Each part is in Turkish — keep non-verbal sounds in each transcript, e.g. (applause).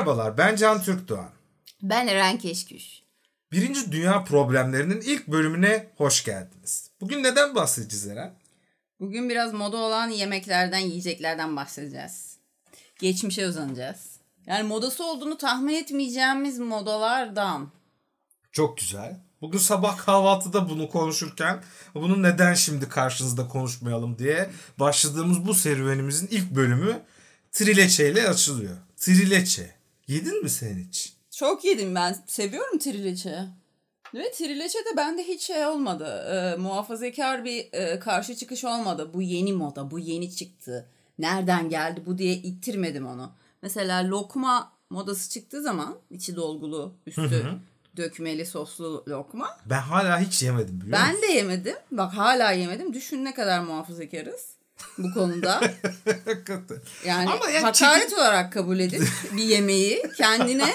Merhabalar ben Can Türkdoğan. Ben Eren Keşküş. Birinci Dünya Problemlerinin ilk bölümüne hoş geldiniz. Bugün neden bahsedeceğiz Eren? Bugün biraz moda olan yemeklerden, yiyeceklerden bahsedeceğiz. Geçmişe uzanacağız. Yani modası olduğunu tahmin etmeyeceğimiz modalardan. Çok güzel. Bugün sabah kahvaltıda bunu konuşurken bunu neden şimdi karşınızda konuşmayalım diye başladığımız bu serüvenimizin ilk bölümü trileçe ile açılıyor. Trileçe. Yedin mi sen hiç? Çok yedim ben. Seviyorum trileçe. Ve trileçe de bende hiç şey olmadı. E, muhafazakar bir e, karşı çıkış olmadı. Bu yeni moda, bu yeni çıktı. Nereden geldi bu diye ittirmedim onu. Mesela lokma modası çıktığı zaman içi dolgulu, üstü hı hı. dökmeli soslu lokma. Ben hala hiç yemedim biliyor Ben musun? de yemedim. Bak hala yemedim. Düşün ne kadar muhafazakarız bu konuda. (laughs) yani, Ama yani hakaret çekin... olarak kabul edip (laughs) bir yemeği kendine (laughs)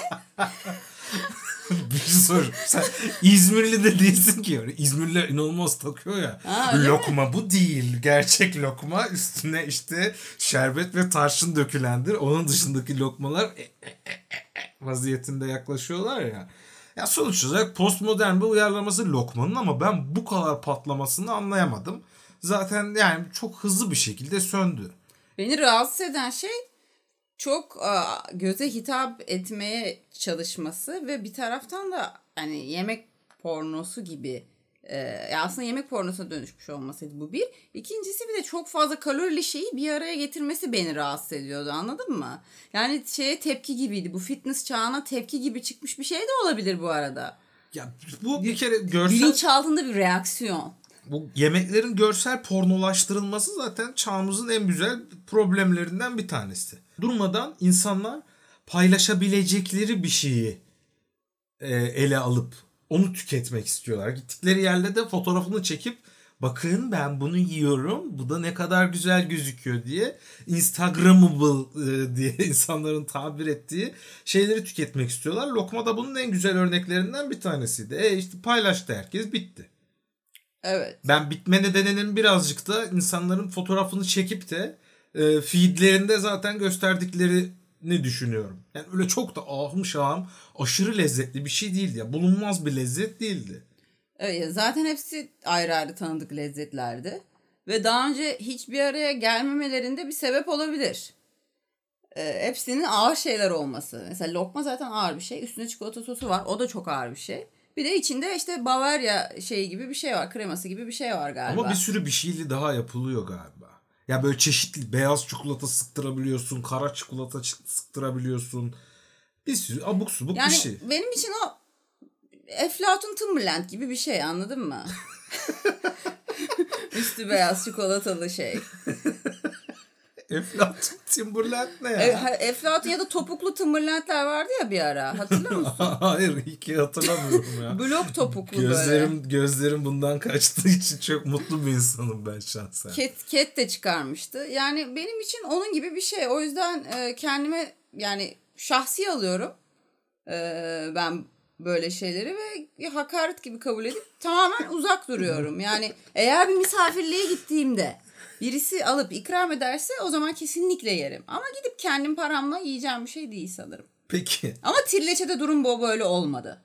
bir şey sor. Sen İzmirli de değilsin ki. İzmirliler inanılmaz takıyor ya. Aa, lokma mi? bu değil. Gerçek lokma üstüne işte şerbet ve tarçın dökülendir. Onun dışındaki lokmalar e, e, e, vaziyetinde yaklaşıyorlar ya. Ya sonuç olarak postmodern bir uyarlaması lokmanın ama ben bu kadar patlamasını anlayamadım. Zaten yani çok hızlı bir şekilde söndü. Beni rahatsız eden şey çok göze hitap etmeye çalışması ve bir taraftan da hani yemek pornosu gibi e, aslında yemek pornosuna dönüşmüş olmasıydı bu bir. İkincisi bir de çok fazla kalorili şeyi bir araya getirmesi beni rahatsız ediyordu anladın mı? Yani şeye tepki gibiydi. Bu fitness çağına tepki gibi çıkmış bir şey de olabilir bu arada. Ya bu bir kere görsel... Bilinç altında bir reaksiyon. Bu yemeklerin görsel pornolaştırılması zaten çağımızın en güzel problemlerinden bir tanesi. Durmadan insanlar paylaşabilecekleri bir şeyi e, ele alıp onu tüketmek istiyorlar. Gittikleri yerde de fotoğrafını çekip bakın ben bunu yiyorum bu da ne kadar güzel gözüküyor diye instagramable e, diye (laughs) insanların tabir ettiği şeyleri tüketmek istiyorlar. Lokma da bunun en güzel örneklerinden bir tanesiydi. E işte paylaştı herkes bitti. Evet. Ben bitme nedeninin birazcık da insanların fotoğrafını çekip de e, feedlerinde zaten gösterdikleri ne düşünüyorum. Yani öyle çok da ahım şahım aşırı lezzetli bir şey değildi. Ya. Bulunmaz bir lezzet değildi. Evet, zaten hepsi ayrı ayrı tanıdık lezzetlerdi. Ve daha önce hiçbir araya gelmemelerinde bir sebep olabilir. E, hepsinin ağır şeyler olması. Mesela lokma zaten ağır bir şey. Üstünde çikolata sosu var. O da çok ağır bir şey. Bir de içinde işte Bavaria şey gibi bir şey var. Kreması gibi bir şey var galiba. Ama bir sürü bir şeyli daha yapılıyor galiba. Ya böyle çeşitli beyaz çikolata sıktırabiliyorsun, kara çikolata sıktırabiliyorsun. Bir sürü abuk subuk yani bir şey. Benim için o Eflatun Timberland gibi bir şey anladın mı? (laughs) (laughs) Üstü beyaz çikolatalı şey. (laughs) Eflatun Timberland ne ya? E, Eflatun ya da topuklu Timberland'ler vardı ya bir ara. Hatırlıyor (laughs) musun? Hayır hiç hatırlamıyorum ya. Blok topuklu gözlerim, böyle. Gözlerim bundan kaçtığı için çok mutlu bir insanım ben şahsen. Ket, Ket de çıkarmıştı. Yani benim için onun gibi bir şey. O yüzden e, kendime yani şahsi alıyorum. E, ben böyle şeyleri ve hakaret gibi kabul edip tamamen uzak duruyorum. Yani eğer bir misafirliğe gittiğimde birisi alıp ikram ederse o zaman kesinlikle yerim. Ama gidip kendim paramla yiyeceğim bir şey değil sanırım. Peki. Ama Trileçe'de durum bu böyle olmadı.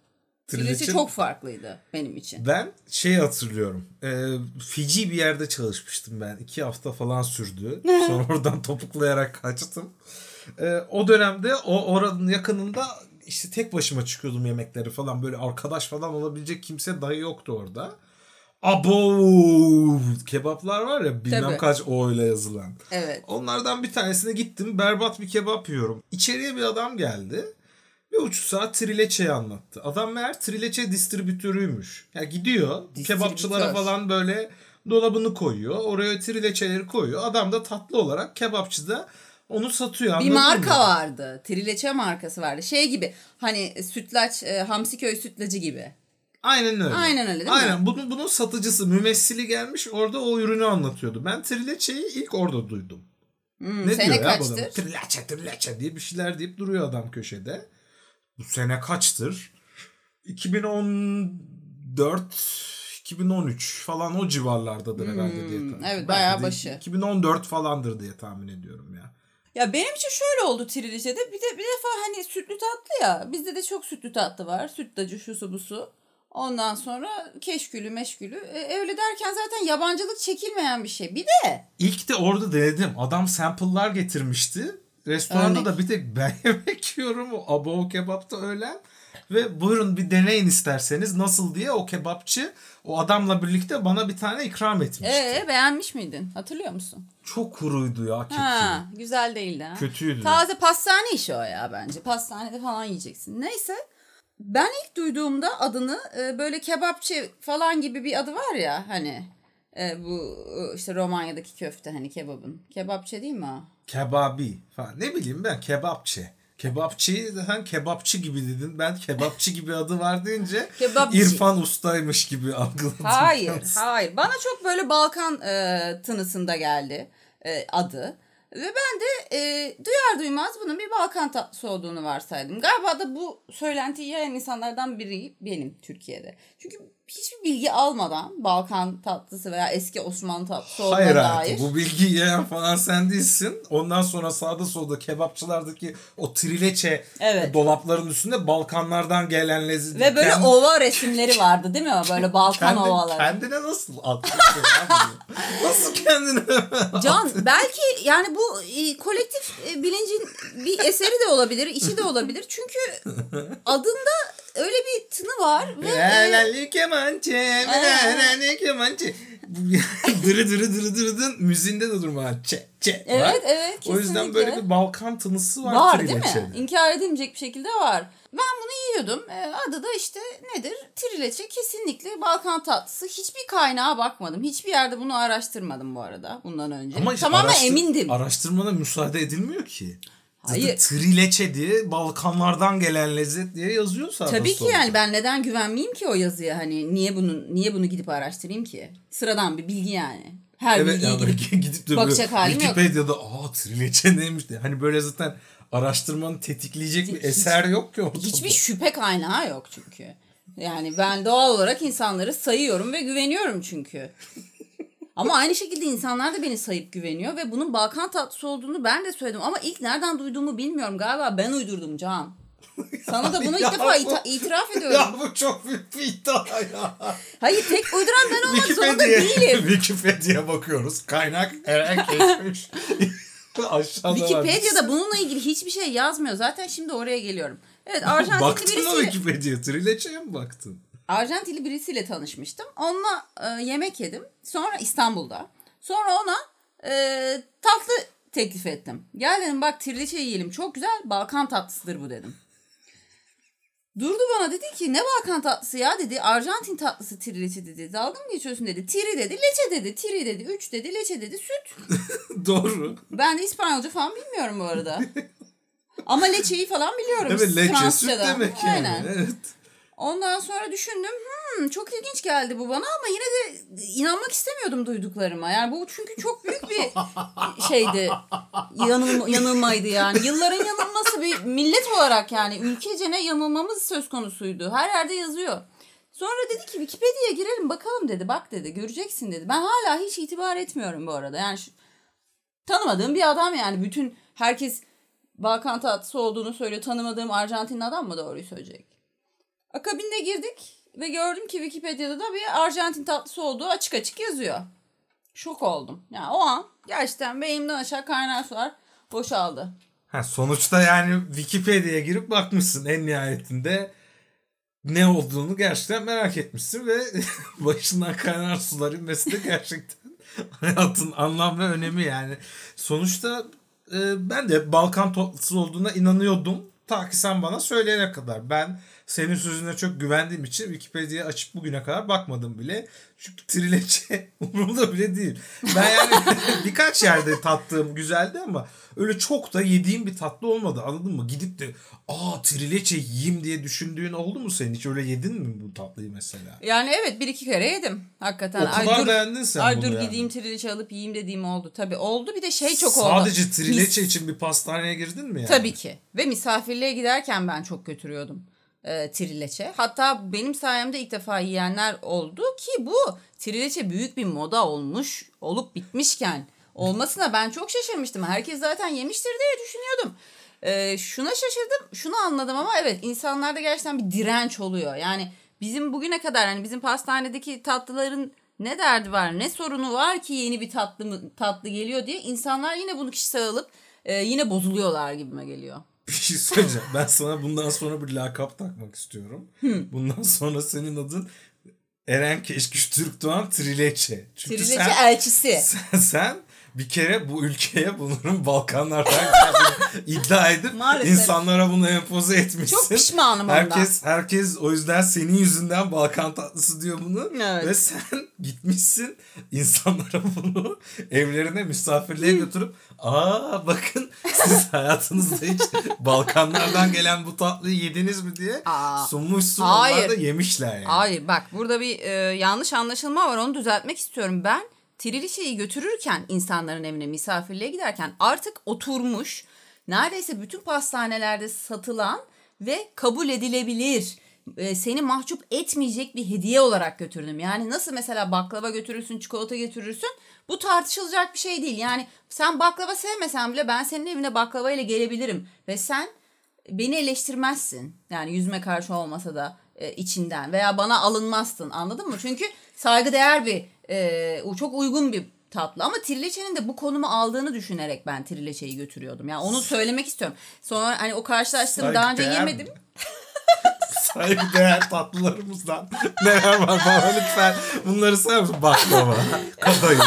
Trileçe çok farklıydı benim için. Ben şey hatırlıyorum. E, Fiji bir yerde çalışmıştım ben. iki hafta falan sürdü. (laughs) Sonra oradan topuklayarak kaçtım. E, o dönemde o oranın yakınında işte tek başıma çıkıyordum yemekleri falan. Böyle arkadaş falan olabilecek kimse dahi yoktu orada. Abo kebaplar var ya bilmem Tabii. kaç O ile yazılan. Evet. Onlardan bir tanesine gittim berbat bir kebap yiyorum. İçeriye bir adam geldi. Bir uçuk saat trileçeyi anlattı. Adam meğer trileçe distribütörüymüş. Ya yani gidiyor kebapçılara falan böyle dolabını koyuyor. Oraya trileçeleri koyuyor. Adam da tatlı olarak kebapçıda onu satıyor. Bir marka mı? vardı. Trileçe markası vardı. Şey gibi hani sütlaç, e, Hamsiköy sütlacı gibi. Aynen öyle. Aynen öyle değil Aynen. mi? Bunun, bunun satıcısı, mümessili gelmiş orada o ürünü anlatıyordu. Ben trileçeyi ilk orada duydum. Hmm, ne diyor ya bu adam? Trileçe, trileçe diye bir şeyler deyip duruyor adam köşede. Bu sene kaçtır? 2014 2013 falan o civarlardadır herhalde diye tahmin. Evet bayağı başı. 2014 falandır diye tahmin ediyorum ya. Ya benim için şöyle oldu Trileçe'de. Bir de bir defa hani sütlü tatlı ya. Bizde de çok sütlü tatlı var. Sütlacı şusu busu. Ondan sonra keşkülü meşgülü. E, öyle derken zaten yabancılık çekilmeyen bir şey. Bir de İlk de orada denedim. Adam sample'lar getirmişti. Restoranda Örnek. da bir tek ben (laughs) yemek yiyorum. O abo kebapta öğlen. Ve buyurun bir deneyin isterseniz nasıl diye o kebapçı o adamla birlikte bana bir tane ikram etmişti. e, beğenmiş miydin? Hatırlıyor musun? Çok kuruydu ya keki. Ha, güzel değildi ha. Kötüydü. Taze pastane işi o ya bence. Pastanede falan yiyeceksin. Neyse. Ben ilk duyduğumda adını e, böyle kebapçı falan gibi bir adı var ya hani e, bu e, işte Romanya'daki köfte hani kebabın. Kebapçı değil mi o? Kebabi falan. Ne bileyim ben kebapçı. Kebapçıyı sen kebapçı gibi dedin. Ben kebapçı gibi adı var deyince (laughs) Kebapçı. İrfan Ustaymış gibi algıladım. Hayır, biraz. hayır. Bana çok böyle Balkan e, tınısında geldi e, adı. Ve ben de e, duyar duymaz bunun bir Balkan tatlısı olduğunu varsaydım. Galiba da bu söylentiyi yayan insanlardan biri benim Türkiye'de. Çünkü hiçbir bilgi almadan Balkan tatlısı veya eski Osmanlı tatlısı olduğuna Hayır dair. hayatım bu bilgiyi yayan falan sen değilsin. Ondan sonra sağda solda kebapçılardaki o trileçe Evet. dolapların üstünde Balkanlardan gelen lezzet. Ve böyle Kendi- ova resimleri vardı değil mi? Böyle Balkan kendi- ovaları. Kendine nasıl abi? (laughs) Nasıl kendine? Can belki yani bu e, kolektif e, bilincin bir eseri de olabilir, işi de olabilir. Çünkü (laughs) adında var ve e, kemançe, leleli kemançe. Dırı dırı dırı dırı dırı müziğinde de durma. Çe çe var. evet evet O yüzden kesinlikle. böyle bir Balkan tınısı var. var değil mi? trileçede. İnkar edilmeyecek bir şekilde var. Ben bunu yiyordum. E, adı da işte nedir? Trileçe kesinlikle Balkan tatlısı. Hiçbir kaynağa bakmadım. Hiçbir yerde bunu araştırmadım bu arada bundan önce. Ama Tamamen araştır- emindim. Araştırmana müsaade edilmiyor ki. Hayır. Trileçe diye Balkanlardan gelen lezzet diye yazıyor sağda Tabii ki yani ben neden güvenmeyeyim ki o yazıya hani niye bunu niye bunu gidip araştırayım ki? Sıradan bir bilgi yani. Her Evet bilgiye yani gidip (laughs) gidip de bakacak halim yok. Wikipedia'da aa trileçe neymiş diye. Hani böyle zaten araştırmanı tetikleyecek bir Hiç- eser yok ki ortada. hiçbir şüphe kaynağı yok çünkü. Yani ben doğal olarak insanları sayıyorum ve güveniyorum çünkü. Ama aynı şekilde insanlar da beni sayıp güveniyor ve bunun Balkan tatlısı olduğunu ben de söyledim. Ama ilk nereden duyduğumu bilmiyorum. Galiba ben uydurdum Can. Sana da (laughs) bunu ilk (laughs) Ya defa bu- ita- itiraf ediyorum. Ya bu çok büyük bir iddia ya. Hayır tek uyduran ben olmak zorunda değilim. Wikipedia'ya bakıyoruz. Kaynak Eren geçmiş. (laughs) Aşağıda. Wikipedia'da bununla ilgili hiçbir şey yazmıyor. Zaten şimdi oraya geliyorum. Evet Arjantinli Baktın mı birisiyle, Wikipedia? Trileçe'ye mi baktın? Arjantinli birisiyle tanışmıştım. Onunla e, yemek yedim. Sonra İstanbul'da. Sonra ona e, tatlı teklif ettim. Gel dedim bak trileçe yiyelim. Çok güzel Balkan tatlısıdır bu dedim. Durdu bana dedi ki ne Balkan tatlısı ya dedi. Arjantin tatlısı trileçe dedi. Dalga mı geçiyorsun dedi. Tiri dedi. Leçe dedi. Tiri dedi. Üç dedi. Leçe dedi. Süt. (laughs) Doğru. Ben de İspanyolca falan bilmiyorum bu arada. (laughs) Ama leçeyi falan biliyorum. Evet leçe süt Fransızca'da. demek yani. Aynen. Evet. Ondan sonra düşündüm. Hmm, çok ilginç geldi bu bana ama yine de inanmak istemiyordum duyduklarıma. Yani bu çünkü çok büyük bir (laughs) şeydi. Yanılma, yanılmaydı yani. Yılların yanılması bir millet olarak yani ülkecene yanılmamız söz konusuydu. Her yerde yazıyor. Sonra dedi ki Wikipedia'ya girelim bakalım dedi. Bak dedi göreceksin dedi. Ben hala hiç itibar etmiyorum bu arada. Yani şu, tanımadığım bir adam yani. Bütün herkes Balkan tatlısı olduğunu söylüyor. Tanımadığım Arjantinli adam mı doğruyu söyleyecek? Akabinde girdik ve gördüm ki Wikipedia'da da bir Arjantin tatlısı olduğu açık açık yazıyor. Şok oldum. Yani o an gerçekten beynimden aşağı kaynar sular boşaldı. Ha, sonuçta yani Wikipedia'ya girip bakmışsın en nihayetinde ne olduğunu gerçekten merak etmişsin ve (laughs) başından kaynar sular inmesi de gerçekten (laughs) hayatın anlam ve önemi yani. Sonuçta e, ben de Balkan tatlısı olduğuna inanıyordum. Ta ki sen bana söyleyene kadar. Ben senin sözüne çok güvendiğim için Wikipedia'ya açıp bugüne kadar bakmadım bile. Çünkü trileçe (laughs) umurumda bile değil. Ben yani (laughs) birkaç yerde tattığım güzeldi ama öyle çok da yediğim bir tatlı olmadı anladın mı? Gidip de aa trileçe yiyeyim diye düşündüğün oldu mu senin? Hiç öyle yedin mi bu tatlıyı mesela? Yani evet bir iki kere yedim. Hakikaten. O kadar ay dur, beğendin sen ay bunu dur yani. gideyim trileçe alıp yiyeyim dediğim oldu. Tabii oldu bir de şey çok oldu. Sadece trileçe Mis- için bir pastaneye girdin mi yani? Tabii ki. Ve misafirliğe giderken ben çok götürüyordum e, trileçe. Hatta benim sayemde ilk defa yiyenler oldu ki bu trileçe büyük bir moda olmuş olup bitmişken olmasına ben çok şaşırmıştım. Herkes zaten yemiştir diye düşünüyordum. Ee, şuna şaşırdım. Şunu anladım ama evet insanlarda gerçekten bir direnç oluyor. Yani bizim bugüne kadar hani bizim pastanedeki tatlıların ne derdi var ne sorunu var ki yeni bir tatlı mı, tatlı geliyor diye insanlar yine bunu kişisel alıp e, yine bozuluyorlar gibime geliyor. Bir şey söyleyeceğim. Ben sana bundan sonra bir lakap takmak istiyorum. Bundan sonra senin adın Eren Keşküş Türk Doğan Trileçe. Çünkü Trileçe sen, elçisi. sen, sen bir kere bu ülkeye (laughs) bunların Balkanlardan iddia edip Maalesef. insanlara bunu empoze etmişsin. Çok pişmanım ondan. Herkes herkes o yüzden senin yüzünden Balkan tatlısı diyor bunu. Evet. Ve sen (laughs) gitmişsin insanlara bunu evlerine misafirliğe götürüp aa bakın siz (laughs) hayatınızda hiç Balkanlardan gelen bu tatlıyı yediniz mi diye Aa. sunmuşsun. Hayır. Onlar da yemişler yani. Hayır bak burada bir e, yanlış anlaşılma var onu düzeltmek istiyorum. Ben Trilişe'yi götürürken insanların evine misafirliğe giderken artık oturmuş neredeyse bütün pastanelerde satılan ve kabul edilebilir e, seni mahcup etmeyecek bir hediye olarak götürdüm. Yani nasıl mesela baklava götürürsün, çikolata götürürsün bu tartışılacak bir şey değil. Yani sen baklava sevmesen bile ben senin evine baklava ile gelebilirim ve sen beni eleştirmezsin. Yani yüzme karşı olmasa da e, içinden veya bana alınmazsın anladın mı? Çünkü saygıdeğer bir e, o çok uygun bir tatlı ama Trileçe'nin de bu konumu aldığını düşünerek ben Trileçe'yi götürüyordum. Yani onu söylemek istiyorum. Sonra hani o karşılaştığım daha önce Saygıdeğer yemedim. (laughs) Saygıdeğer tatlılarımızdan (laughs) neler var bana lütfen bunları sayar mısın? Baklava, kadayıf.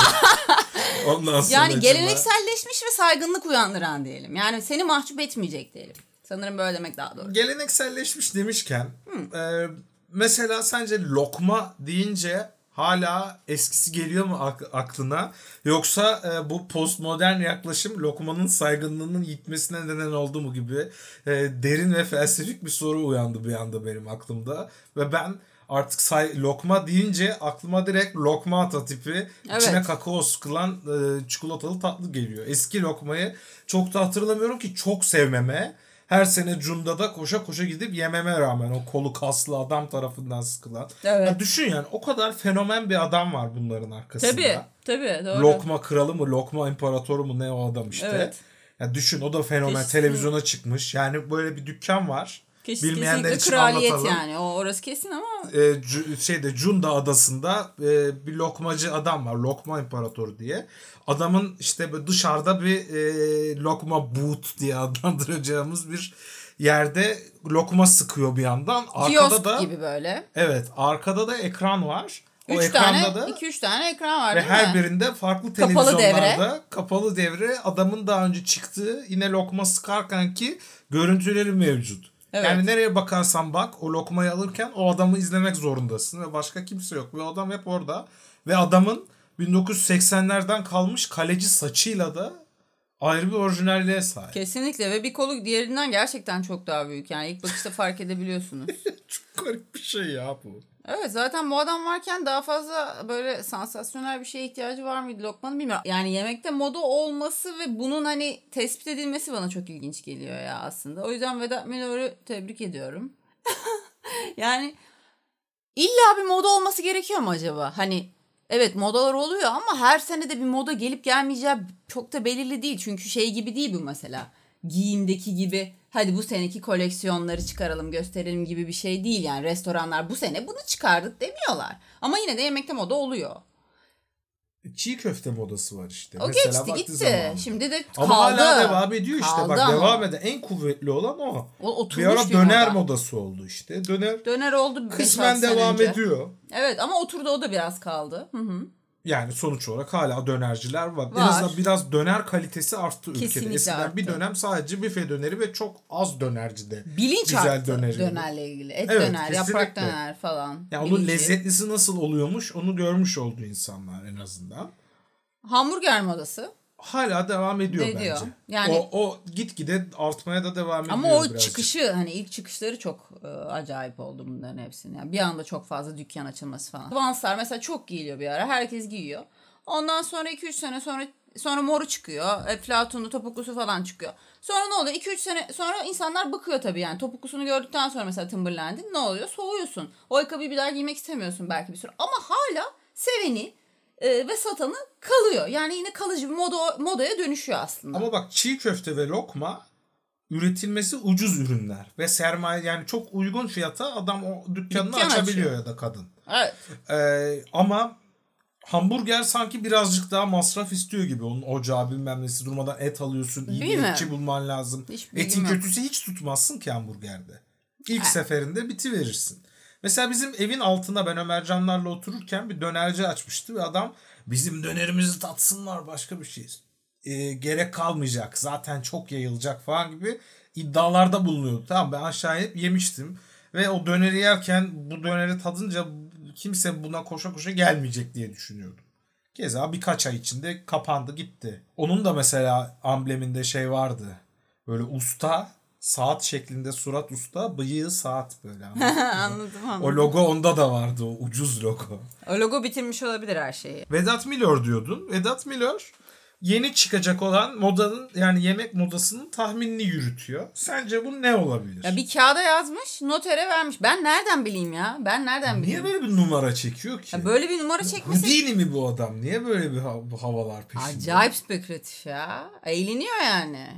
Ondan sonra Yani gelenekselleşmiş ve saygınlık uyandıran diyelim. Yani seni mahcup etmeyecek diyelim. Sanırım böyle demek daha doğru. gelenekselleşmiş demişken e, mesela sence lokma deyince hala eskisi geliyor mu ak- aklına yoksa e, bu postmodern yaklaşım lokmanın saygınlığının yitmesine neden oldu mu gibi e, derin ve felsefik bir soru uyandı bir anda benim aklımda ve ben artık say lokma deyince aklıma direkt lokmata tipi Evet. içine kakao sıkılan e, çikolatalı tatlı geliyor. Eski lokmayı çok da hatırlamıyorum ki çok sevmeme her sene Cunda'da koşa koşa gidip yememe rağmen o kolu kaslı adam tarafından sıkılan. Evet. Ya düşün yani o kadar fenomen bir adam var bunların arkasında. Tabii. Tabii doğru. Lokma kralı mı, lokma imparatoru mu ne o adam işte. Evet. Ya düşün o da fenomen Kesin. televizyona çıkmış. Yani böyle bir dükkan var. Kesin, Bilmeyenler için kraliyet anlatalım. yani. O orası kesin ama E, Cu- şeyde Cunda adasında e, bir lokmacı adam var. Lokma imparatoru diye. Adamın işte böyle dışarıda bir e, lokma boot diye (laughs) adlandıracağımız bir yerde lokma sıkıyor bir yandan. Arkada kiosk da gibi böyle. evet arkada da ekran var. O Üç ekranda tane, da iki üç tane ekran var ve her mi? birinde farklı Kapalı televizyonlarda kapalı devre adamın daha önce çıktığı yine lokma sıkarken ki görüntüleri mevcut. Evet. Yani nereye bakarsan bak o lokmayı alırken o adamı izlemek zorundasın ve başka kimse yok ve adam hep orada ve adamın 1980'lerden kalmış kaleci saçıyla da ayrı bir orijinalliğe sahip. Kesinlikle ve bir kolu diğerinden gerçekten çok daha büyük. Yani ilk bakışta fark edebiliyorsunuz. (laughs) Çok garip bir şey ya bu. Evet zaten bu adam varken daha fazla böyle sansasyonel bir şeye ihtiyacı var mıydı Lokman'ın bilmiyorum. Yani yemekte moda olması ve bunun hani tespit edilmesi bana çok ilginç geliyor ya aslında. O yüzden Vedat Milor'u tebrik ediyorum. (laughs) yani illa bir moda olması gerekiyor mu acaba? Hani evet modalar oluyor ama her sene de bir moda gelip gelmeyeceği çok da belirli değil. Çünkü şey gibi değil bu mesela. Giyimdeki gibi hadi bu seneki koleksiyonları çıkaralım gösterelim gibi bir şey değil yani. Restoranlar bu sene bunu çıkardık demiyorlar. Ama yine de yemekte moda oluyor. Çiğ köfte modası var işte. O Mesela geçti gitti. zamanında. Şimdi de kaldı. Ama hala devam ediyor işte. Kaldı Bak ama. devam eden en kuvvetli olan o. O oturmuş Bir ara döner moda. modası oldu işte. Döner Döner oldu. kısmen devam önce. ediyor. Evet ama oturdu o da biraz kaldı. Hı hı. Yani sonuç olarak hala dönerciler var. En Var. azından biraz döner kalitesi arttı ülkede. Kesinlikle Eskiden arttı. bir dönem sadece büfe döneri ve çok az dönercide. Bilinç Güzel arttı döneri. dönerle ilgili. Et Evet, döner, yaprak kesinlikle. döner falan. Yani onun lezzetlisi nasıl oluyormuş onu görmüş oldu insanlar en azından. Hamburger modası. Hala devam ediyor Ediyor. bence. Yani- o, o gitgide artmaya da devam ediyor Ama o birazcık. çıkışı hani ilk çıkışları çok e, acayip oldu bunların hepsinin. Yani bir anda çok fazla dükkan açılması falan. Vanslar mesela çok giyiliyor bir ara. Herkes giyiyor. Ondan sonra 2-3 sene sonra sonra moru çıkıyor. E, Platonlu topuklusu falan çıkıyor. Sonra ne oluyor? 2-3 sene sonra insanlar bıkıyor tabii yani. Topuklusunu gördükten sonra mesela Timberland'in ne oluyor? Soğuyorsun. O ayakkabıyı bir daha giymek istemiyorsun belki bir süre. Ama hala seveni e, ve satanı kalıyor. Yani yine kalıcı bir moda, modaya dönüşüyor aslında. Ama bak çiğ köfte ve lokma üretilmesi ucuz ürünler ve sermaye yani çok uygun fiyata adam o dükkanını Dükkan açabiliyor açıyor. ya da kadın. Evet. Ee, ama hamburger sanki birazcık daha masraf istiyor gibi. Onun ocağı bilmem nesi durmadan et alıyorsun. iyi bir etçi bulman lazım. Hiç Etin kötüsü hiç tutmazsın ki hamburgerde. İlk seferinde biti verirsin. Mesela bizim evin altına ben Ömercanlarla otururken bir dönerci açmıştı ve adam bizim dönerimizi tatsınlar başka bir şey. Ee, gerek kalmayacak zaten çok yayılacak falan gibi iddialarda bulunuyordu. Tamam ben aşağı inip yemiştim ve o döneri yerken bu döneri tadınca kimse buna koşa koşa gelmeyecek diye düşünüyordum. Keza birkaç ay içinde kapandı gitti. Onun da mesela ambleminde şey vardı. Böyle usta saat şeklinde surat usta bıyığı saat böyle. anladım (laughs) anladım. o logo onda da vardı o ucuz logo. O logo bitirmiş olabilir her şeyi. Vedat Milor diyordun. Vedat Milor yeni çıkacak olan modanın yani yemek modasının tahminini yürütüyor. Sence bu ne olabilir? Ya bir kağıda yazmış, notere vermiş. Ben nereden bileyim ya? Ben nereden bileyim? Niye böyle bir numara çekiyor ki? Ya böyle bir numara çekmesi Houdini mi bu adam? Niye böyle bir ha- bu havalar peşinde? acayip spekülatif ya. Eğleniyor yani.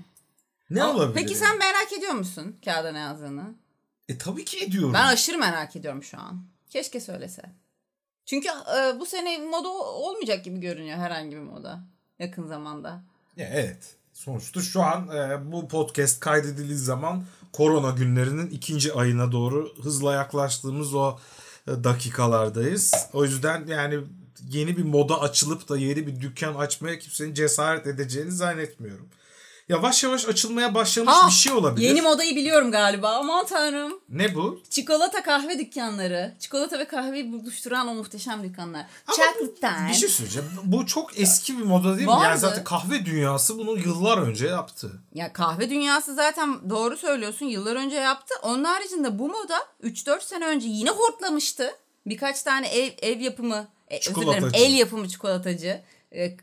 Ne Ama olabilir? Peki yani? sen merak ediyor musun kağıda ne yazdığını? E tabii ki ediyorum. Ben aşırı merak ediyorum şu an. Keşke söylese. Çünkü e, bu sene moda olmayacak gibi görünüyor herhangi bir moda yakın zamanda. Ya evet. Sonuçta şu an e, bu podcast kaydedildiği zaman korona günlerinin ikinci ayına doğru hızla yaklaştığımız o e, dakikalardayız. O yüzden yani yeni bir moda açılıp da yeni bir dükkan açmaya kimsenin cesaret edeceğini zannetmiyorum. Yavaş yavaş açılmaya başlamış Ha, bir şey olabilir. Yeni modayı biliyorum galiba. Aman tanrım. ne bu? Çikolata kahve dükkanları. Çikolata ve kahveyi buluşturan o muhteşem dükkanlar. Ama Chocolate time. Bir şey söyleyeceğim. Bu çok eski bir moda değil mi? Vardı. Yani zaten kahve dünyası bunu yıllar önce yaptı. Ya kahve dünyası zaten doğru söylüyorsun yıllar önce yaptı. Onun haricinde bu moda 3-4 sene önce yine hortlamıştı. Birkaç tane ev, ev yapımı, e, özür dilerim el yapımı çikolatacı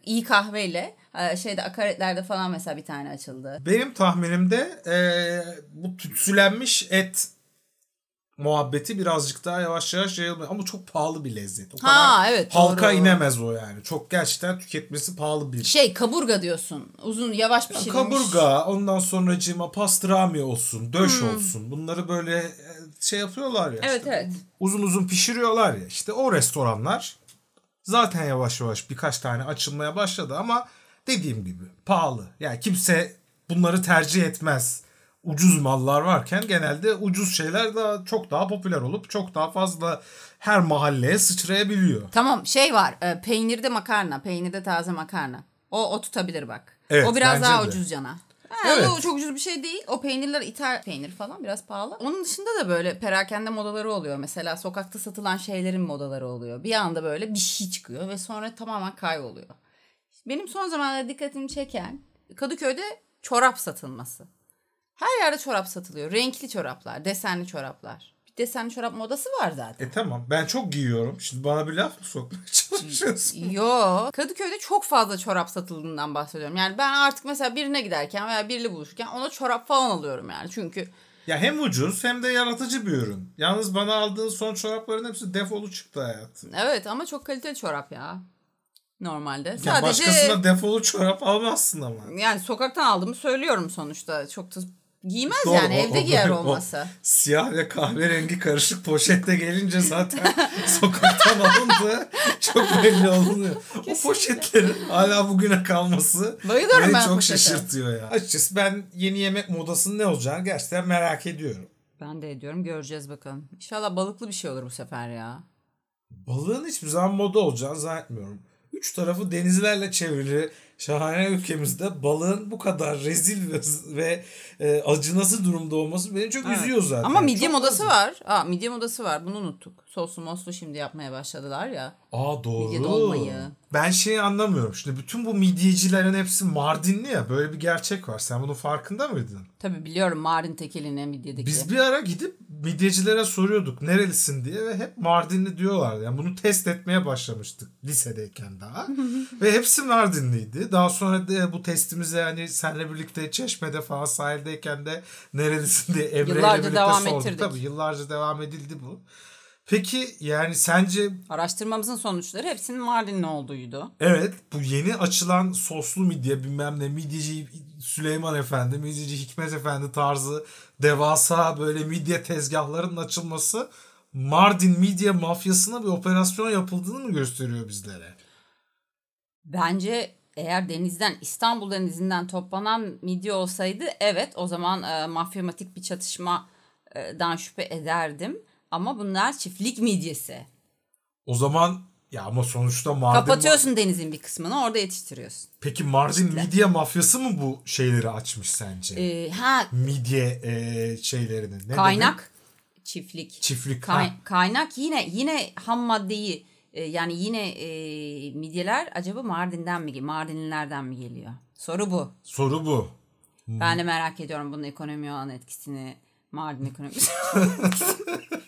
iyi kahveyle e, şeyde akaretlerde falan mesela bir tane açıldı. Benim tahminimde eee, bu tütsülenmiş et muhabbeti birazcık daha yavaş yavaş yayılmıyor. Ama çok pahalı bir lezzet. O Ha, kadar evet, halka doğru. inemez o yani. Çok gerçekten tüketmesi pahalı bir Şey kaburga diyorsun. Uzun yavaş pişirilmiş. Kaburga, ondan sonracığıma pastrami olsun, döş Hmm. olsun. Bunları böyle e, şey yapıyorlar ya. Evet işte. evet. Uzun uzun pişiriyorlar ya. İşte o restoranlar zaten yavaş yavaş birkaç tane açılmaya başladı ama dediğim gibi pahalı. Yani kimse bunları tercih etmez. Ucuz mallar varken genelde ucuz şeyler daha çok daha popüler olup çok daha fazla her mahalleye sıçrayabiliyor. Tamam şey var e, peynirde makarna peynirde taze makarna. O, o tutabilir bak. Evet, o biraz daha de. ucuz cana. Ha, Evet. O çok ucuz bir şey değil. O peynirler ithal peynir falan biraz pahalı. Onun dışında da böyle perakende modaları oluyor. Mesela sokakta satılan şeylerin modaları oluyor. Bir anda böyle bir şey çıkıyor ve sonra tamamen kayboluyor. Benim son zamanlarda dikkatimi çeken Kadıköy'de çorap satılması. Her yerde çorap satılıyor. Renkli çoraplar, desenli çoraplar. Bir desenli çorap modası var zaten. E tamam ben çok giyiyorum. Şimdi bana bir laf mı sokmaya (laughs) çalışıyorsun? Yo. Kadıköy'de çok fazla çorap satıldığından bahsediyorum. Yani ben artık mesela birine giderken veya biriyle buluşurken ona çorap falan alıyorum yani. Çünkü Ya hem ucuz hem de yaratıcı bir ürün. Yalnız bana aldığın son çorapların hepsi defolu çıktı hayatım. evet ama çok kaliteli çorap ya. Normalde. Ya Sadece başkasına defolu çorap almazsın ama. yani sokaktan aldığımı söylüyorum sonuçta. Çok da giymez Doğru, yani o- evde o- giyer (laughs) o olmasa. Siyah ve kahverengi karışık poşette gelince zaten (laughs) sokaktan alındı. Çok belli oluyor. O poşetlerin hala bugüne kalması Bayılıyorum beni ben çok poşete. şaşırtıyor ya. Açıkçası ben yeni yemek modasının ne olacağını gerçekten merak ediyorum. Ben de ediyorum göreceğiz bakalım. İnşallah balıklı bir şey olur bu sefer ya. Balığın hiçbir zaman moda olacağını zannetmiyorum. Üç tarafı denizlerle çevrili şahane ülkemizde balığın bu kadar rezil ve, ve e, acınası durumda olması beni çok üzüyor zaten. Ama midye Çok modası var. Aa midye modası var. Bunu unuttuk. Soslu moslu şimdi yapmaya başladılar ya. Aa doğru. Midye dolmayı. Ben şeyi anlamıyorum. Şimdi bütün bu midyecilerin hepsi Mardinli ya. Böyle bir gerçek var. Sen bunun farkında mıydın? Tabii biliyorum Mardin tekeline midyedeki. Biz bir ara gidip midyecilere soruyorduk nerelisin diye ve hep Mardinli diyorlardı. Yani bunu test etmeye başlamıştık lisedeyken daha. (laughs) ve hepsi Mardinliydi. Daha sonra da bu testimize yani seninle birlikte Çeşme'de falan sahildeyken de nerelisin diye Emre ile Yıllarca birlikte devam sorduk. ettirdik. Tabii yıllarca devam edildi bu. Peki yani sence Araştırmamızın sonuçları hepsinin Mardinli olduğuydu. evet bu yeni açılan soslu midye bilmem ne midyeci Süleyman Efendi, midyeci Hikmet Efendi tarzı devasa böyle midye tezgahlarının açılması Mardin midye mafyasına bir operasyon yapıldığını mı gösteriyor bizlere? Bence eğer denizden İstanbul denizinden toplanan midye olsaydı evet o zaman e, mafyamatik bir çatışmadan şüphe ederdim. Ama bunlar çiftlik midyesi. O zaman ya ama sonuçta Mardin Kapatıyorsun denizin bir kısmını orada yetiştiriyorsun. Peki Mardin midye mafyası mı bu şeyleri açmış sence? Ee, ha midye e, şeylerini. Ne dedin? kaynak çiftlik. Çiftlik. Kay- ha. kaynak yine yine ham maddeyi e, yani yine e, midyeler acaba Mardin'den mi Mardinlilerden mi geliyor? Soru bu. Soru bu. Ben de merak ediyorum bunun ekonomiye olan etkisini. Mardin ekonomisi. (laughs)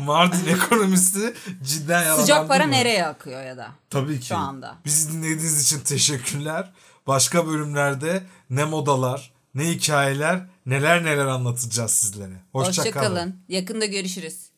Mardin (laughs) ekonomisi cidden yalanlandı Sıcak para mı? nereye akıyor ya da? Tabii ki. Şu anda. Bizi dinlediğiniz için teşekkürler. Başka bölümlerde ne modalar, ne hikayeler, neler neler anlatacağız sizlere. Hoşça, kalın. Hoşçakalın. Yakında görüşürüz.